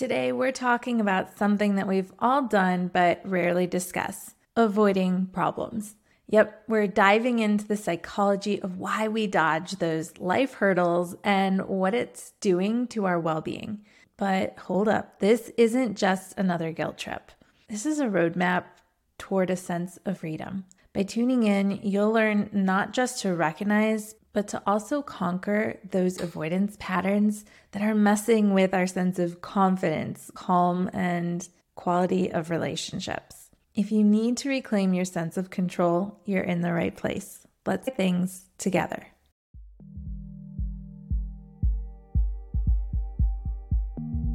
Today, we're talking about something that we've all done but rarely discuss avoiding problems. Yep, we're diving into the psychology of why we dodge those life hurdles and what it's doing to our well being. But hold up, this isn't just another guilt trip. This is a roadmap toward a sense of freedom. By tuning in, you'll learn not just to recognize, but to also conquer those avoidance patterns that are messing with our sense of confidence, calm, and quality of relationships. If you need to reclaim your sense of control, you're in the right place. Let's things together.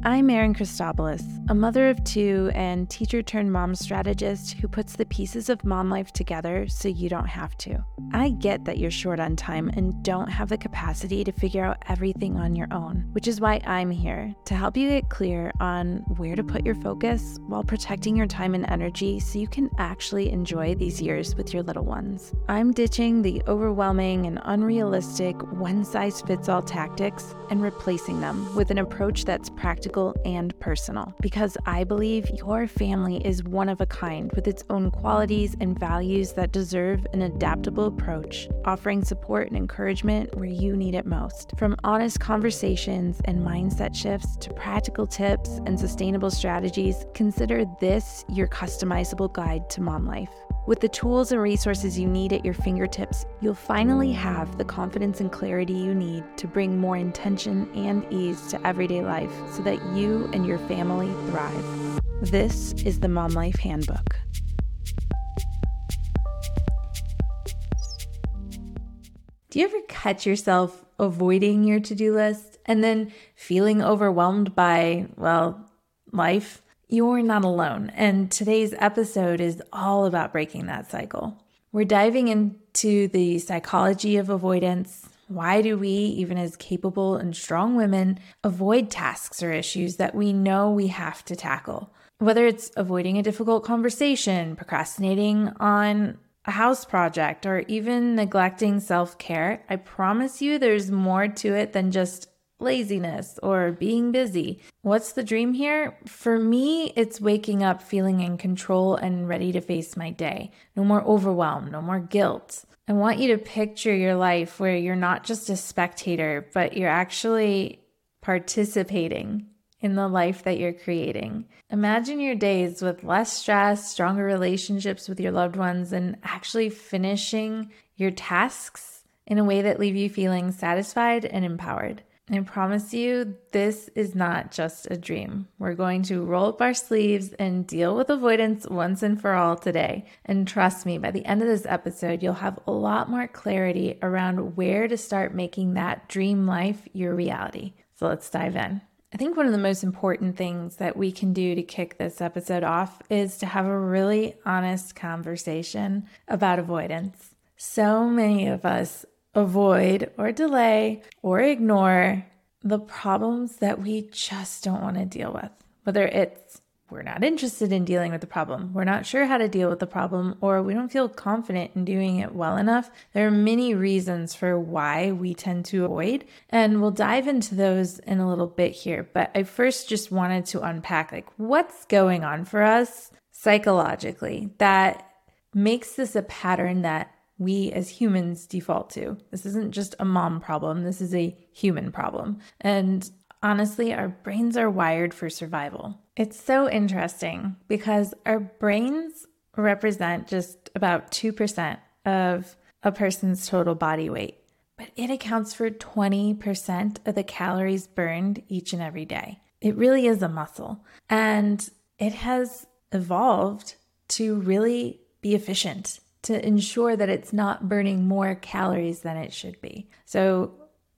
I'm Erin Christopoulos, a mother of two and teacher turned mom strategist who puts the pieces of mom life together so you don't have to. I get that you're short on time and don't have the capacity to figure out everything on your own, which is why I'm here to help you get clear on where to put your focus while protecting your time and energy so you can actually enjoy these years with your little ones. I'm ditching the overwhelming and unrealistic one size fits all tactics and replacing them with an approach that's practical and personal because I believe your family is one of a kind with its own qualities and values that deserve an adaptable approach, offering support and encouragement where you need it most. From honest conversations and mindset shifts to practical tips and sustainable strategies, consider this your customizable guide to mom life. With the tools and resources you need at your fingertips, you'll finally have the confidence and clarity you need to bring more intention and ease to everyday life so that you and your family thrive. This is the Mom Life Handbook. Do you ever catch yourself avoiding your to do list and then feeling overwhelmed by, well, life? You're not alone, and today's episode is all about breaking that cycle. We're diving into the psychology of avoidance. Why do we, even as capable and strong women, avoid tasks or issues that we know we have to tackle? Whether it's avoiding a difficult conversation, procrastinating on a house project, or even neglecting self care, I promise you there's more to it than just laziness or being busy. What's the dream here? For me, it's waking up feeling in control and ready to face my day. No more overwhelm, no more guilt. I want you to picture your life where you're not just a spectator, but you're actually participating in the life that you're creating. Imagine your days with less stress, stronger relationships with your loved ones, and actually finishing your tasks in a way that leave you feeling satisfied and empowered. I promise you, this is not just a dream. We're going to roll up our sleeves and deal with avoidance once and for all today. And trust me, by the end of this episode, you'll have a lot more clarity around where to start making that dream life your reality. So let's dive in. I think one of the most important things that we can do to kick this episode off is to have a really honest conversation about avoidance. So many of us avoid or delay or ignore the problems that we just don't want to deal with. Whether it's we're not interested in dealing with the problem, we're not sure how to deal with the problem, or we don't feel confident in doing it well enough. There are many reasons for why we tend to avoid, and we'll dive into those in a little bit here. But I first just wanted to unpack like what's going on for us psychologically that makes this a pattern that we as humans default to. This isn't just a mom problem, this is a human problem. And honestly, our brains are wired for survival. It's so interesting because our brains represent just about 2% of a person's total body weight, but it accounts for 20% of the calories burned each and every day. It really is a muscle, and it has evolved to really be efficient to ensure that it's not burning more calories than it should be. So,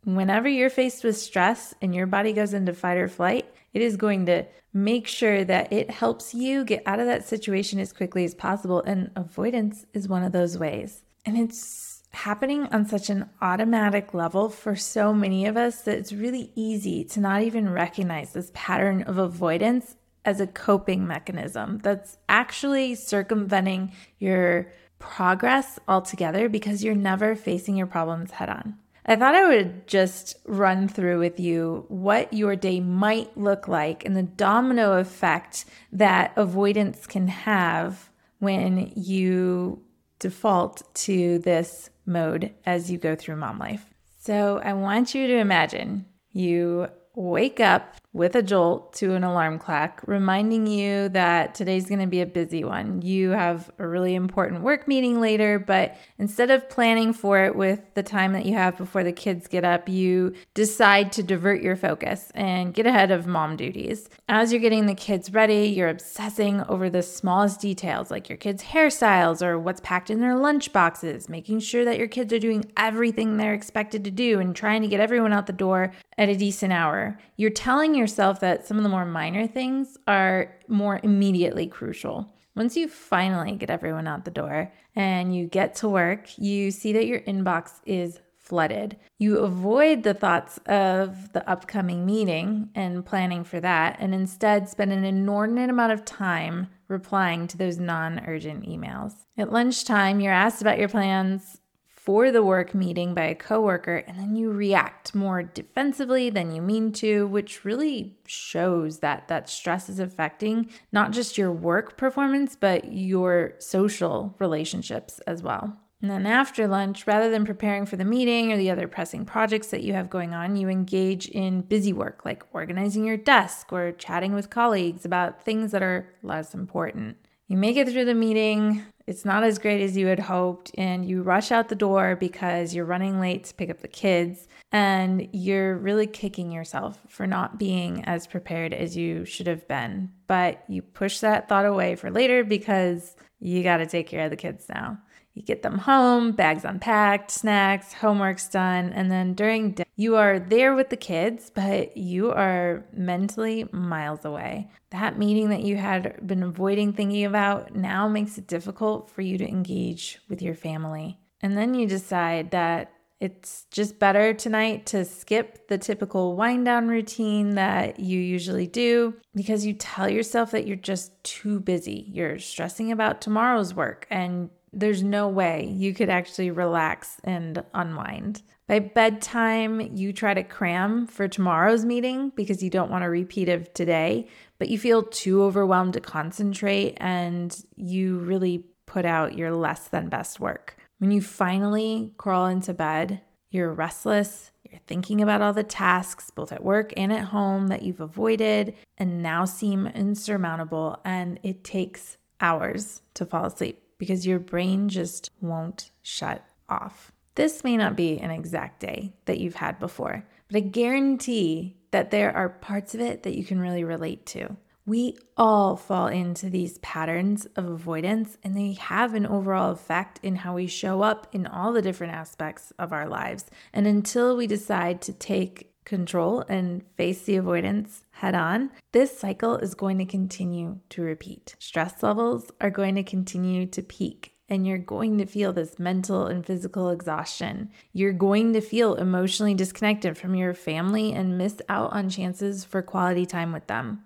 whenever you're faced with stress and your body goes into fight or flight, it is going to make sure that it helps you get out of that situation as quickly as possible. And avoidance is one of those ways. And it's happening on such an automatic level for so many of us that it's really easy to not even recognize this pattern of avoidance as a coping mechanism that's actually circumventing your progress altogether because you're never facing your problems head on. I thought I would just run through with you what your day might look like and the domino effect that avoidance can have when you default to this mode as you go through mom life. So I want you to imagine you wake up with a jolt to an alarm clock, reminding you that today's going to be a busy one. You have a really important work meeting later, but instead of planning for it with the time that you have before the kids get up, you decide to divert your focus and get ahead of mom duties. As you're getting the kids ready, you're obsessing over the smallest details, like your kids' hairstyles or what's packed in their lunch boxes, making sure that your kids are doing everything they're expected to do and trying to get everyone out the door at a decent hour. You're telling yourself that some of the more minor things are more immediately crucial. Once you finally get everyone out the door and you get to work, you see that your inbox is flooded. You avoid the thoughts of the upcoming meeting and planning for that, and instead spend an inordinate amount of time replying to those non urgent emails. At lunchtime, you're asked about your plans for the work meeting by a coworker and then you react more defensively than you mean to which really shows that that stress is affecting not just your work performance but your social relationships as well and then after lunch, rather than preparing for the meeting or the other pressing projects that you have going on, you engage in busy work like organizing your desk or chatting with colleagues about things that are less important. You make it through the meeting, it's not as great as you had hoped, and you rush out the door because you're running late to pick up the kids, and you're really kicking yourself for not being as prepared as you should have been. But you push that thought away for later because you got to take care of the kids now. You get them home, bags unpacked, snacks, homework's done, and then during you are there with the kids, but you are mentally miles away. That meeting that you had been avoiding thinking about now makes it difficult for you to engage with your family. And then you decide that it's just better tonight to skip the typical wind down routine that you usually do because you tell yourself that you're just too busy. You're stressing about tomorrow's work and there's no way you could actually relax and unwind. By bedtime, you try to cram for tomorrow's meeting because you don't want a repeat of today, but you feel too overwhelmed to concentrate and you really put out your less than best work. When you finally crawl into bed, you're restless, you're thinking about all the tasks, both at work and at home, that you've avoided and now seem insurmountable, and it takes hours to fall asleep because your brain just won't shut off. This may not be an exact day that you've had before, but I guarantee that there are parts of it that you can really relate to. We all fall into these patterns of avoidance, and they have an overall effect in how we show up in all the different aspects of our lives. And until we decide to take control and face the avoidance head on, this cycle is going to continue to repeat. Stress levels are going to continue to peak. And you're going to feel this mental and physical exhaustion. You're going to feel emotionally disconnected from your family and miss out on chances for quality time with them.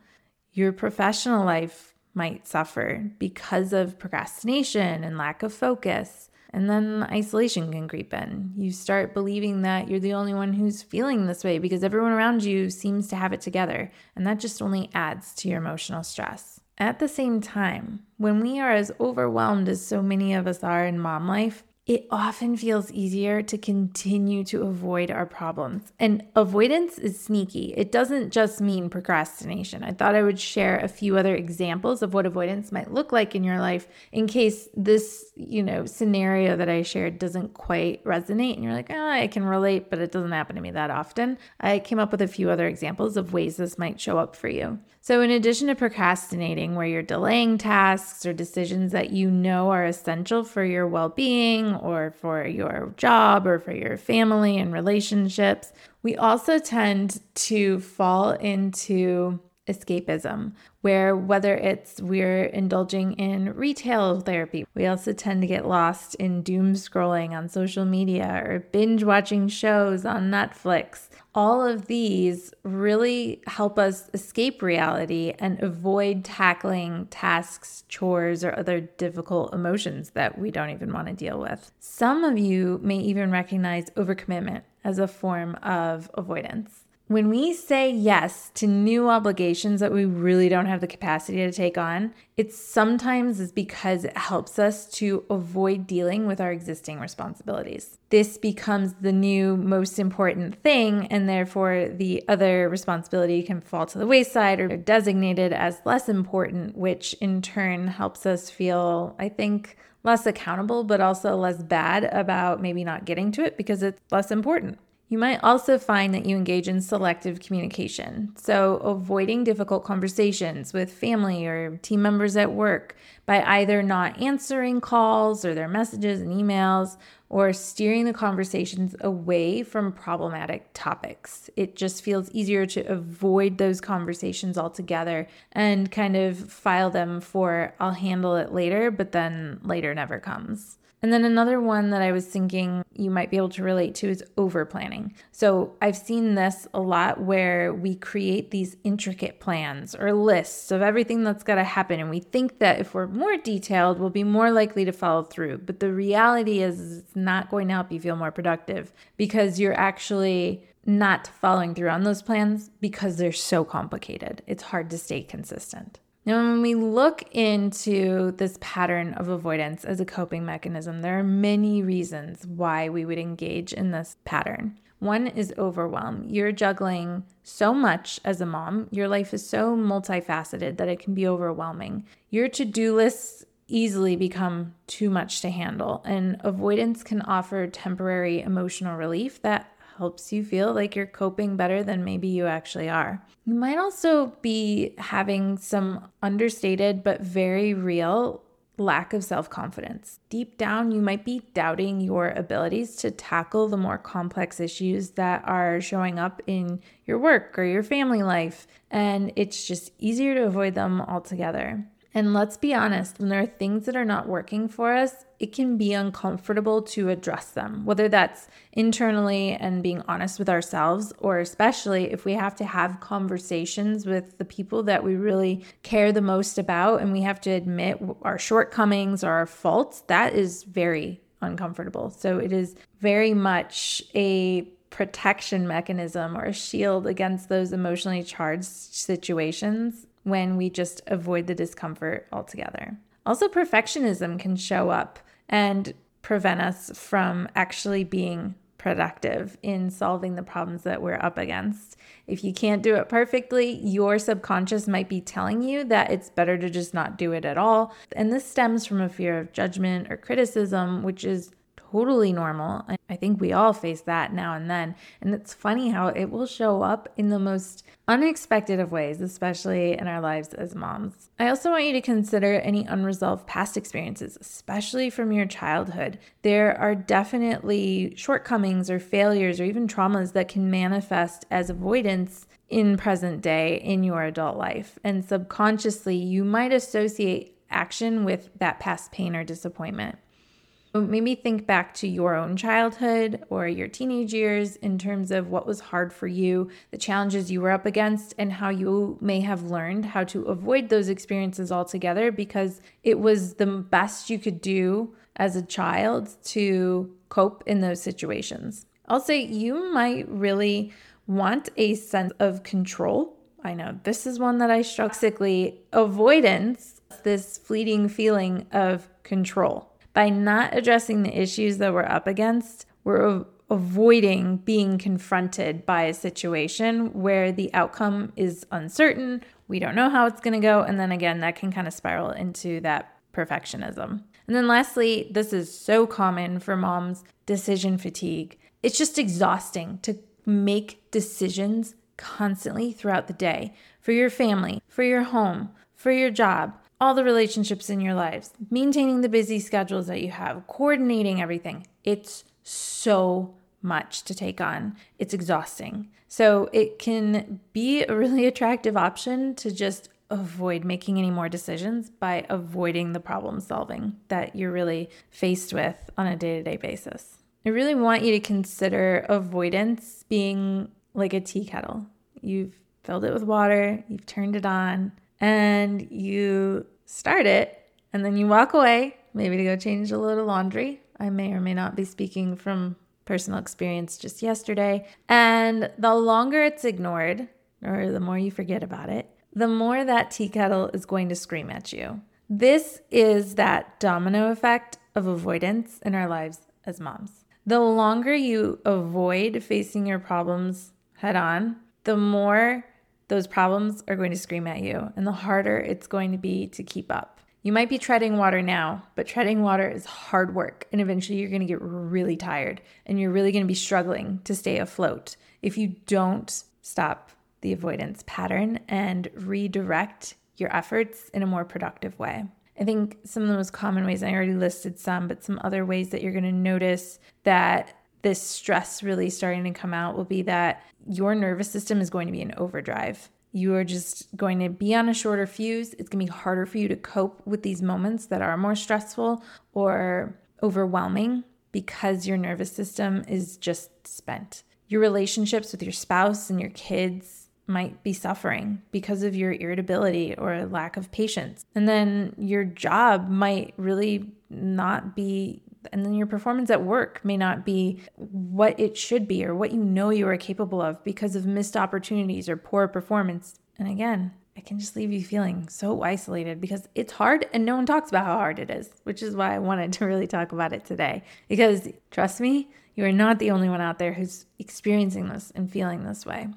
Your professional life might suffer because of procrastination and lack of focus. And then isolation can creep in. You start believing that you're the only one who's feeling this way because everyone around you seems to have it together. And that just only adds to your emotional stress. At the same time, when we are as overwhelmed as so many of us are in mom life, it often feels easier to continue to avoid our problems. And avoidance is sneaky. It doesn't just mean procrastination. I thought I would share a few other examples of what avoidance might look like in your life in case this, you know, scenario that I shared doesn't quite resonate and you're like, "Oh, I can relate, but it doesn't happen to me that often." I came up with a few other examples of ways this might show up for you. So, in addition to procrastinating, where you're delaying tasks or decisions that you know are essential for your well being or for your job or for your family and relationships, we also tend to fall into escapism, where whether it's we're indulging in retail therapy, we also tend to get lost in doom scrolling on social media or binge watching shows on Netflix. All of these really help us escape reality and avoid tackling tasks, chores, or other difficult emotions that we don't even want to deal with. Some of you may even recognize overcommitment as a form of avoidance. When we say yes to new obligations that we really don't have the capacity to take on, it sometimes is because it helps us to avoid dealing with our existing responsibilities. This becomes the new most important thing, and therefore the other responsibility can fall to the wayside or designated as less important, which in turn helps us feel, I think, less accountable, but also less bad about maybe not getting to it because it's less important. You might also find that you engage in selective communication. So, avoiding difficult conversations with family or team members at work by either not answering calls or their messages and emails or steering the conversations away from problematic topics. It just feels easier to avoid those conversations altogether and kind of file them for I'll handle it later, but then later never comes. And then another one that I was thinking you might be able to relate to is over planning. So I've seen this a lot where we create these intricate plans or lists of everything that's got to happen. And we think that if we're more detailed, we'll be more likely to follow through. But the reality is, it's not going to help you feel more productive because you're actually not following through on those plans because they're so complicated. It's hard to stay consistent. Now, when we look into this pattern of avoidance as a coping mechanism, there are many reasons why we would engage in this pattern. One is overwhelm. You're juggling so much as a mom. Your life is so multifaceted that it can be overwhelming. Your to do lists easily become too much to handle, and avoidance can offer temporary emotional relief that helps you feel like you're coping better than maybe you actually are. You might also be having some understated but very real lack of self confidence. Deep down, you might be doubting your abilities to tackle the more complex issues that are showing up in your work or your family life, and it's just easier to avoid them altogether. And let's be honest, when there are things that are not working for us, it can be uncomfortable to address them, whether that's internally and being honest with ourselves, or especially if we have to have conversations with the people that we really care the most about and we have to admit our shortcomings or our faults. That is very uncomfortable. So it is very much a protection mechanism or a shield against those emotionally charged situations when we just avoid the discomfort altogether. Also, perfectionism can show up and prevent us from actually being productive in solving the problems that we're up against. If you can't do it perfectly, your subconscious might be telling you that it's better to just not do it at all. And this stems from a fear of judgment or criticism, which is totally normal. And I think we all face that now and then. And it's funny how it will show up in the most unexpected of ways, especially in our lives as moms. I also want you to consider any unresolved past experiences, especially from your childhood. There are definitely shortcomings or failures or even traumas that can manifest as avoidance in present day in your adult life. And subconsciously, you might associate action with that past pain or disappointment. Maybe think back to your own childhood or your teenage years in terms of what was hard for you, the challenges you were up against, and how you may have learned how to avoid those experiences altogether because it was the best you could do as a child to cope in those situations. I'll say you might really want a sense of control. I know this is one that I struggle. Avoidance, this fleeting feeling of control by not addressing the issues that we're up against, we're avoiding being confronted by a situation where the outcome is uncertain. We don't know how it's going to go. And then again, that can kind of spiral into that perfectionism. And then lastly, this is so common for moms decision fatigue. It's just exhausting to make decisions constantly throughout the day for your family, for your home, for your job, all the relationships in your lives, maintaining the busy schedules that you have, coordinating everything. It's so much to take on. It's exhausting. So it can be a really attractive option to just avoid making any more decisions by avoiding the problem solving that you're really faced with on a day to day basis. I really want you to consider avoidance being like a tea kettle. You've filled it with water, you've turned it on, and you start it, and then you walk away, maybe to go change a load of laundry. I may or may not be speaking from personal experience just yesterday. And the longer it's ignored, or the more you forget about it, the more that tea kettle is going to scream at you. This is that domino effect of avoidance in our lives as moms. The longer you avoid facing your problems head on, the more those problems are going to scream at you and the harder it's going to be to keep up. You might be treading water now, but treading water is hard work. And eventually you're going to get really tired and you're really going to be struggling to stay afloat if you don't stop the avoidance pattern and redirect your efforts in a more productive way. I think some of the most common ways, I already listed some, but some other ways that you're going to notice that this stress really starting to come out will be that your nervous system is going to be in overdrive you are just going to be on a shorter fuse. It's going to be harder for you to cope with these moments that are more stressful or overwhelming because your nervous system is just spent. Your relationships with your spouse and your kids might be suffering because of your irritability or lack of patience. And then your job might really not be and then your performance at work may not be what it should be or what you know you are capable of because of missed opportunities or poor performance. And again, it can just leave you feeling so isolated because it's hard and no one talks about how hard it is, which is why I wanted to really talk about it today. Because trust me, you are not the only one out there who's experiencing this and feeling this way.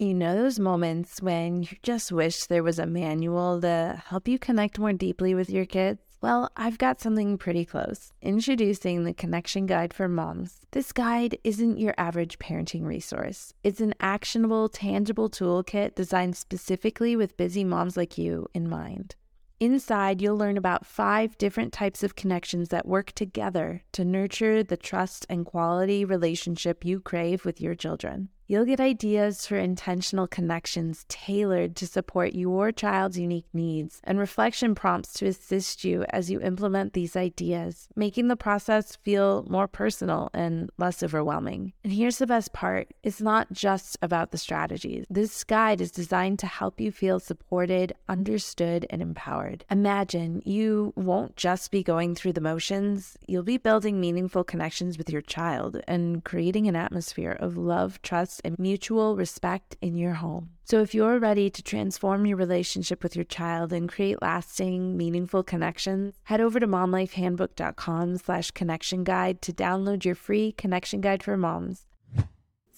You know those moments when you just wish there was a manual to help you connect more deeply with your kids? Well, I've got something pretty close. Introducing the Connection Guide for Moms. This guide isn't your average parenting resource. It's an actionable, tangible toolkit designed specifically with busy moms like you in mind. Inside, you'll learn about five different types of connections that work together to nurture the trust and quality relationship you crave with your children. You'll get ideas for intentional connections tailored to support your child's unique needs and reflection prompts to assist you as you implement these ideas, making the process feel more personal and less overwhelming. And here's the best part it's not just about the strategies. This guide is designed to help you feel supported, understood, and empowered. Imagine you won't just be going through the motions, you'll be building meaningful connections with your child and creating an atmosphere of love, trust, trust and mutual respect in your home. So, if you're ready to transform your relationship with your child and create lasting, meaningful connections, head over to momlifehandbook.com slash connection guide to download your free connection guide for moms.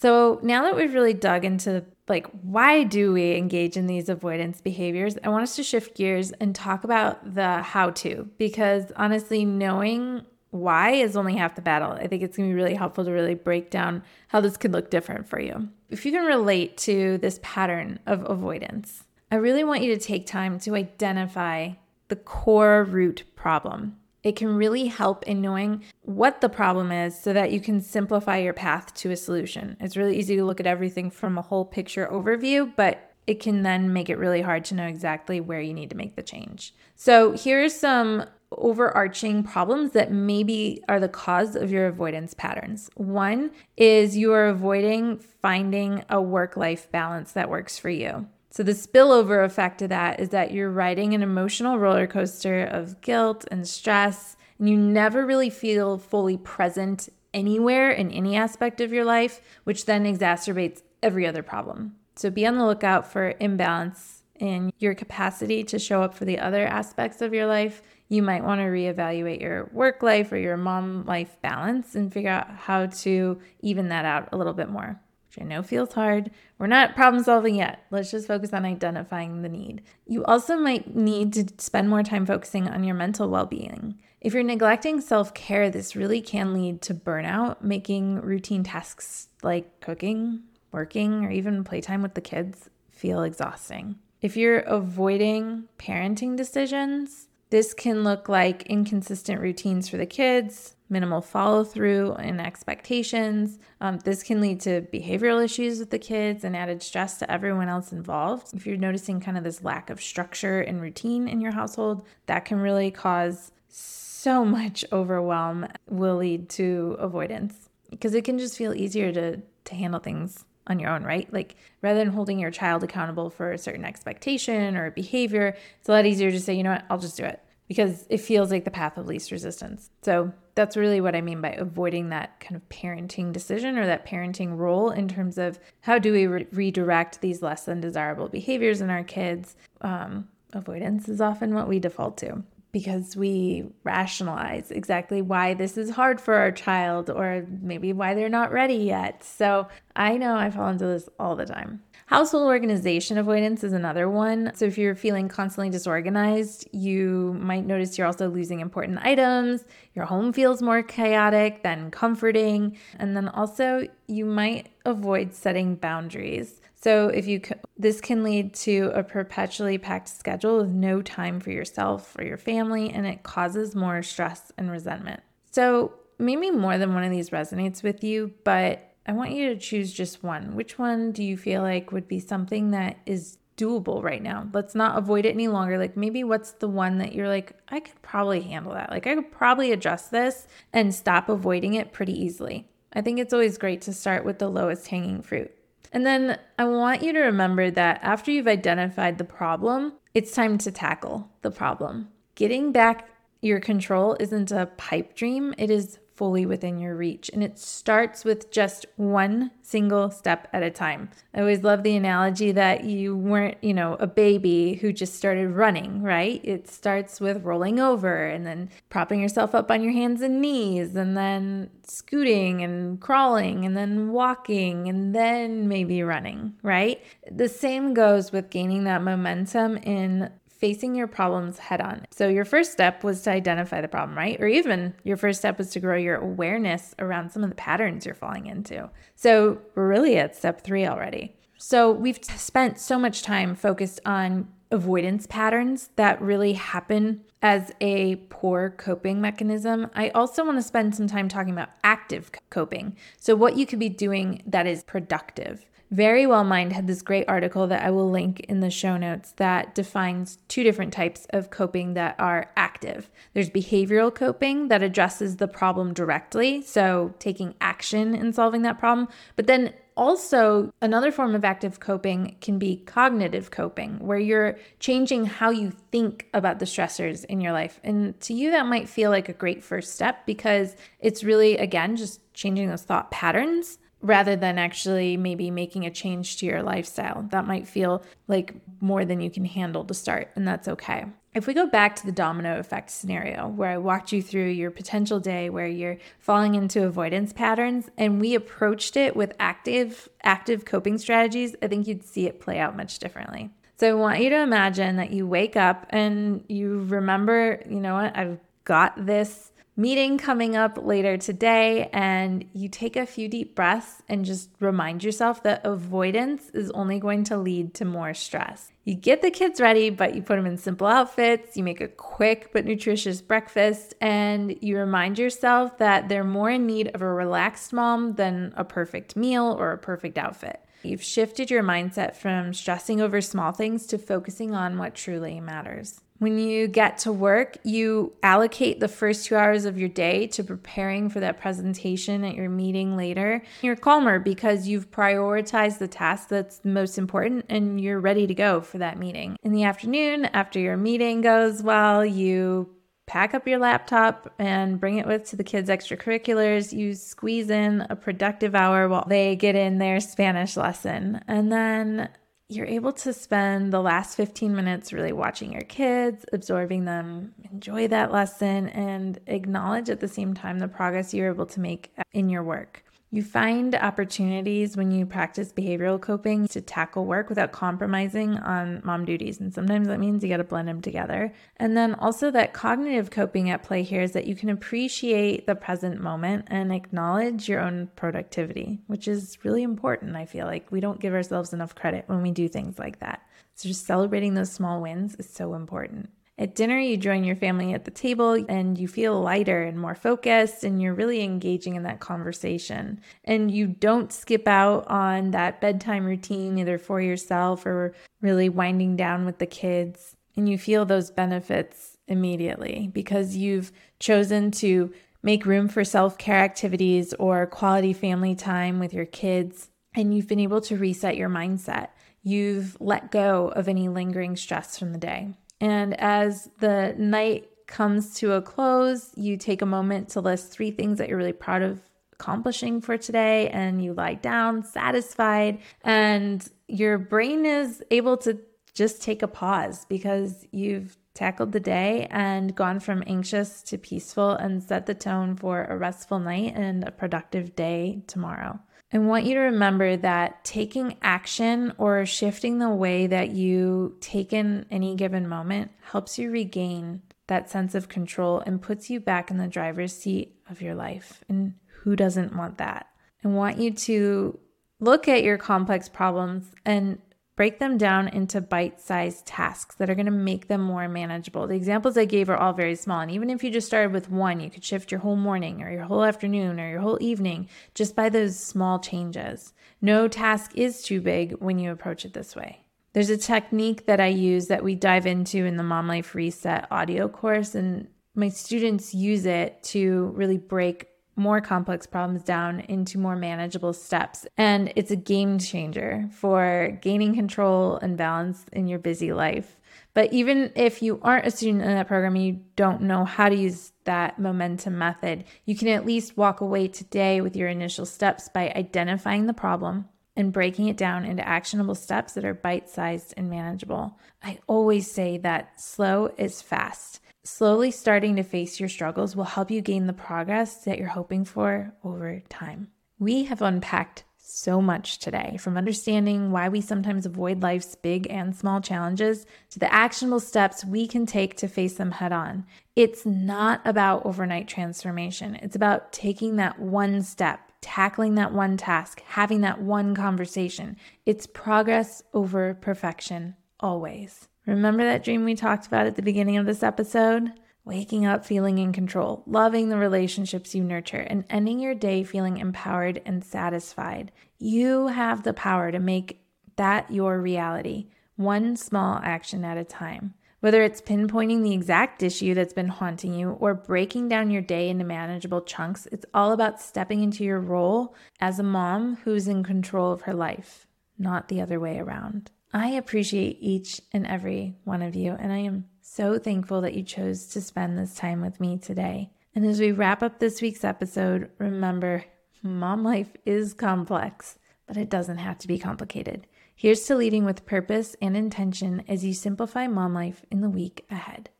So, now that we've really dug into like why do we engage in these avoidance behaviors, I want us to shift gears and talk about the how to because honestly, knowing why is only half the battle. I think it's going to be really helpful to really break down how this could look different for you. If you can relate to this pattern of avoidance, I really want you to take time to identify the core root problem. It can really help in knowing what the problem is so that you can simplify your path to a solution. It's really easy to look at everything from a whole picture overview, but it can then make it really hard to know exactly where you need to make the change. So, here's some overarching problems that maybe are the cause of your avoidance patterns. One is you are avoiding finding a work life balance that works for you. So, the spillover effect of that is that you're riding an emotional roller coaster of guilt and stress, and you never really feel fully present anywhere in any aspect of your life, which then exacerbates every other problem. So, be on the lookout for imbalance in your capacity to show up for the other aspects of your life you might want to reevaluate your work life or your mom life balance and figure out how to even that out a little bit more, which I know feels hard. We're not problem solving yet. Let's just focus on identifying the need. You also might need to spend more time focusing on your mental well being. If you're neglecting self care, this really can lead to burnout, making routine tasks like cooking, working, or even playtime with the kids feel exhausting. If you're avoiding parenting decisions, this can look like inconsistent routines for the kids, minimal follow through and expectations. Um, this can lead to behavioral issues with the kids and added stress to everyone else involved. If you're noticing kind of this lack of structure and routine in your household, that can really cause so much overwhelm, will lead to avoidance because it can just feel easier to, to handle things on your own, right? Like rather than holding your child accountable for a certain expectation or behavior, it's a lot easier to say, you know what, I'll just do it because it feels like the path of least resistance. So that's really what I mean by avoiding that kind of parenting decision or that parenting role in terms of how do we re- redirect these less than desirable behaviors in our kids. Um, avoidance is often what we default to because we rationalize exactly why this is hard for our child or maybe why they're not ready yet. So I know I fall into this all the time. Household organization avoidance is another one. So, if you're feeling constantly disorganized, you might notice you're also losing important items. Your home feels more chaotic than comforting. And then also, you might avoid setting boundaries. So, if you this can lead to a perpetually packed schedule with no time for yourself or your family, and it causes more stress and resentment. So, maybe more than one of these resonates with you, but I want you to choose just one. Which one do you feel like would be something that is doable right now? Let's not avoid it any longer. Like maybe what's the one that you're like, I could probably handle that. Like I could probably adjust this and stop avoiding it pretty easily. I think it's always great to start with the lowest hanging fruit. And then I want you to remember that after you've identified the problem, it's time to tackle the problem. Getting back your control isn't a pipe dream, it is fully within your reach. And it starts with just one single step at a time. I always love the analogy that you weren't, you know, a baby who just started running, right? It starts with rolling over and then propping yourself up on your hands and knees and then scooting and crawling and then walking and then maybe running, right? The same goes with gaining that momentum in facing your problems head on. So, your first step was to identify the problem, right? Or even your first step was to grow your awareness around some of the patterns you're falling into. So, we're really at step three already. So, we've spent so much time focused on avoidance patterns that really happen as a poor coping mechanism. I also want to spend some time talking about active coping. So, what you could be doing that is productive. Verywell Mind had this great article that I will link in the show notes that defines two different types of coping that are active. There's behavioral coping that addresses the problem directly, so taking action in solving that problem. But then also, another form of active coping can be cognitive coping, where you're changing how you think about the stressors in your life. And to you, that might feel like a great first step because it's really, again, just changing those thought patterns rather than actually maybe making a change to your lifestyle. That might feel like more than you can handle to start, and that's okay. If we go back to the domino effect scenario where I walked you through your potential day where you're falling into avoidance patterns and we approached it with active active coping strategies, I think you'd see it play out much differently. So I want you to imagine that you wake up and you remember, you know what, I've got this meeting coming up later today, and you take a few deep breaths and just remind yourself that avoidance is only going to lead to more stress. You get the kids ready, but you put them in simple outfits, you make a quick but nutritious breakfast, and you remind yourself that they're more in need of a relaxed mom than a perfect meal or a perfect outfit. You've shifted your mindset from stressing over small things to focusing on what truly matters. When you get to work, you allocate the first two hours of your day to preparing for that presentation at your meeting later. You're calmer because you've prioritized the task that's most important and you're ready to go for that meeting. In the afternoon, after your meeting goes well, you pack up your laptop and bring it with to the kids' extracurriculars. You squeeze in a productive hour while they get in their Spanish lesson. And then you're able to spend the last 15 minutes really watching your kids, absorbing them, enjoy that lesson, and acknowledge at the same time the progress you're able to make in your work. You find opportunities when you practice behavioral coping to tackle work without compromising on mom duties. And sometimes that means you got to blend them together. And then also, that cognitive coping at play here is that you can appreciate the present moment and acknowledge your own productivity, which is really important. I feel like we don't give ourselves enough credit when we do things like that. So, just celebrating those small wins is so important. At dinner, you join your family at the table and you feel lighter and more focused, and you're really engaging in that conversation. And you don't skip out on that bedtime routine, either for yourself or really winding down with the kids. And you feel those benefits immediately because you've chosen to make room for self care activities or quality family time with your kids. And you've been able to reset your mindset. You've let go of any lingering stress from the day. And as the night comes to a close, you take a moment to list three things that you're really proud of accomplishing for today, and you lie down satisfied, and your brain is able to just take a pause because you've tackled the day and gone from anxious to peaceful and set the tone for a restful night and a productive day tomorrow. I want you to remember that taking action or shifting the way that you take in any given moment helps you regain that sense of control and puts you back in the driver's seat of your life. And who doesn't want that? I want you to look at your complex problems and break them down into bite sized tasks that are going to make them more manageable. The examples I gave are all very small. And even if you just started with one, you could shift your whole morning or your whole afternoon or your whole evening just by those small changes. No task is too big when you approach it this way. There's a technique that I use that we dive into in the Mom Life Reset audio course, and my students use it to really break more complex problems down into more manageable steps. And it's a game changer for gaining control and balance in your busy life. But even if you aren't a student in that program and you don't know how to use that momentum method, you can at least walk away today with your initial steps by identifying the problem and breaking it down into actionable steps that are bite sized and manageable. I always say that slow is fast. Slowly starting to face your struggles will help you gain the progress that you're hoping for over time. We have unpacked so much today from understanding why we sometimes avoid life's big and small challenges to the actionable steps we can take to face them head on. It's not about overnight transformation, it's about taking that one step. Tackling that one task, having that one conversation. It's progress over perfection, always. Remember that dream we talked about at the beginning of this episode? Waking up feeling in control, loving the relationships you nurture, and ending your day feeling empowered and satisfied. You have the power to make that your reality, one small action at a time. Whether it's pinpointing the exact issue that's been haunting you or breaking down your day into manageable chunks, it's all about stepping into your role as a mom who's in control of her life, not the other way around. I appreciate each and every one of you, and I am so thankful that you chose to spend this time with me today. And as we wrap up this week's episode, remember mom life is complex, but it doesn't have to be complicated. Here's to leading with purpose and intention as you simplify mom life in the week ahead.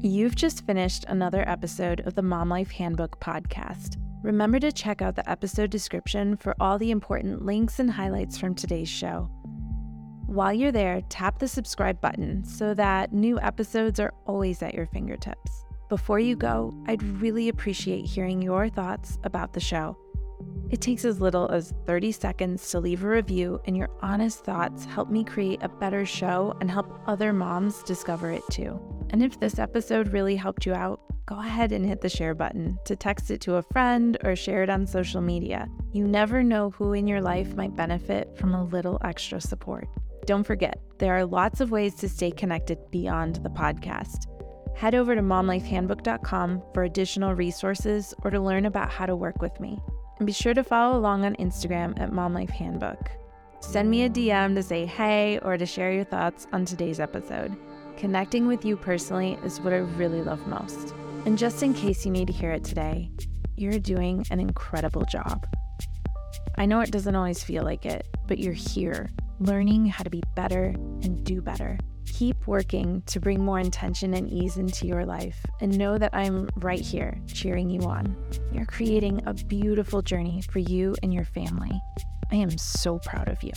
You've just finished another episode of the Mom Life Handbook podcast. Remember to check out the episode description for all the important links and highlights from today's show. While you're there, tap the subscribe button so that new episodes are always at your fingertips. Before you go, I'd really appreciate hearing your thoughts about the show. It takes as little as 30 seconds to leave a review, and your honest thoughts help me create a better show and help other moms discover it too. And if this episode really helped you out, go ahead and hit the share button to text it to a friend or share it on social media. You never know who in your life might benefit from a little extra support. Don't forget, there are lots of ways to stay connected beyond the podcast. Head over to momlifehandbook.com for additional resources or to learn about how to work with me. And be sure to follow along on Instagram at momlifehandbook. Send me a DM to say hey or to share your thoughts on today's episode. Connecting with you personally is what I really love most. And just in case you need to hear it today, you're doing an incredible job. I know it doesn't always feel like it, but you're here, learning how to be better and do better. Keep working to bring more intention and ease into your life, and know that I'm right here cheering you on. You're creating a beautiful journey for you and your family. I am so proud of you.